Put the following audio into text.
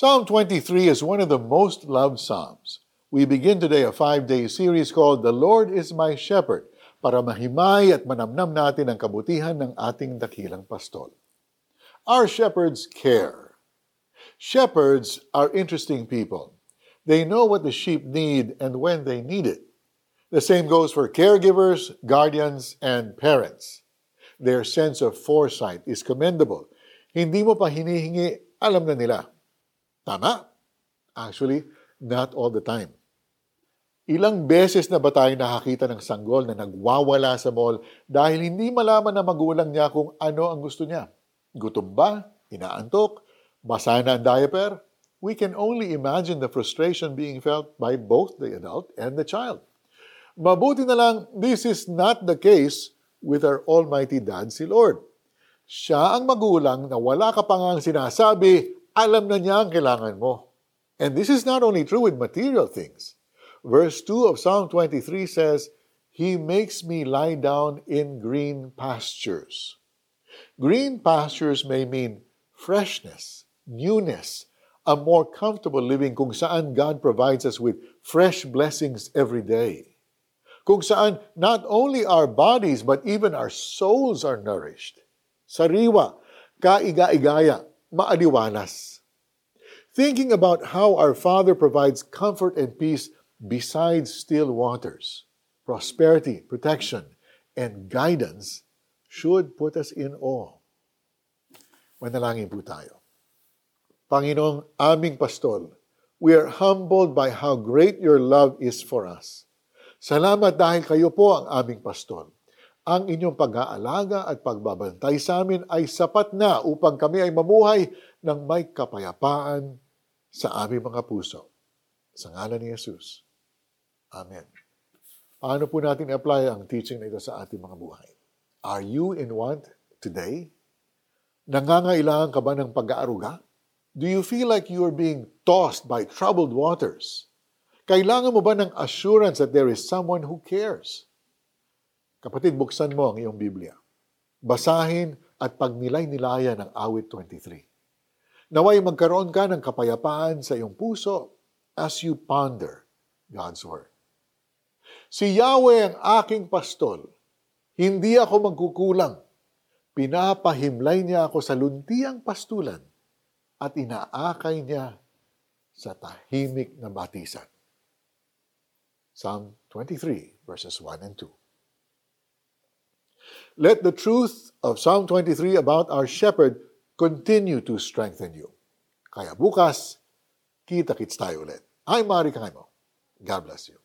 Psalm 23 is one of the most loved Psalms. We begin today a five-day series called The Lord is My Shepherd para mahimay at manamnam natin ang kabutihan ng ating dakilang pastol. Our shepherds care. Shepherds are interesting people. They know what the sheep need and when they need it. The same goes for caregivers, guardians, and parents. Their sense of foresight is commendable. Hindi mo pa hinihingi, alam na nila. Tama? Actually, not all the time. Ilang beses na ba tayo nakakita ng sanggol na nagwawala sa mall dahil hindi malaman ng magulang niya kung ano ang gusto niya? Gutom ba? Inaantok? Basa na ang diaper? We can only imagine the frustration being felt by both the adult and the child. Mabuti na lang, this is not the case with our Almighty Dad, si Lord. Siya ang magulang na wala ka pa nga sinasabi, alam na niya ang kailangan mo. And this is not only true with material things. Verse 2 of Psalm 23 says, He makes me lie down in green pastures. Green pastures may mean freshness, newness, a more comfortable living kung saan God provides us with fresh blessings every day. Kung saan not only our bodies but even our souls are nourished. Sariwa, kaiga-igaya, maaliwalas. Thinking about how our Father provides comfort and peace besides still waters, prosperity, protection, and guidance should put us in awe. Manalangin po tayo. Panginoong aming pastol, we are humbled by how great your love is for us. Salamat dahil kayo po ang aming pastol ang inyong pag-aalaga at pagbabantay sa amin ay sapat na upang kami ay mamuhay ng may kapayapaan sa aming mga puso. Sa ngalan ni Jesus. Amen. Paano po natin apply ang teaching na ito sa ating mga buhay? Are you in want today? Nangangailangan ka ba ng pag-aaruga? Do you feel like you are being tossed by troubled waters? Kailangan mo ba ng assurance that there is someone who cares? Kapatid, buksan mo ang iyong Biblia. Basahin at pagnilay-nilayan ang awit 23. Naway magkaroon ka ng kapayapaan sa iyong puso as you ponder God's Word. Si Yahweh ang aking pastol. Hindi ako magkukulang. Pinapahimlay niya ako sa luntiang pastulan at inaakay niya sa tahimik na batisan. Psalm 23 verses 1 and 2. Let the truth of Psalm 23 about our shepherd continue to strengthen you. Kaya bukas, kita-kits tayo ulit. I'm Mari Kaimo. God bless you.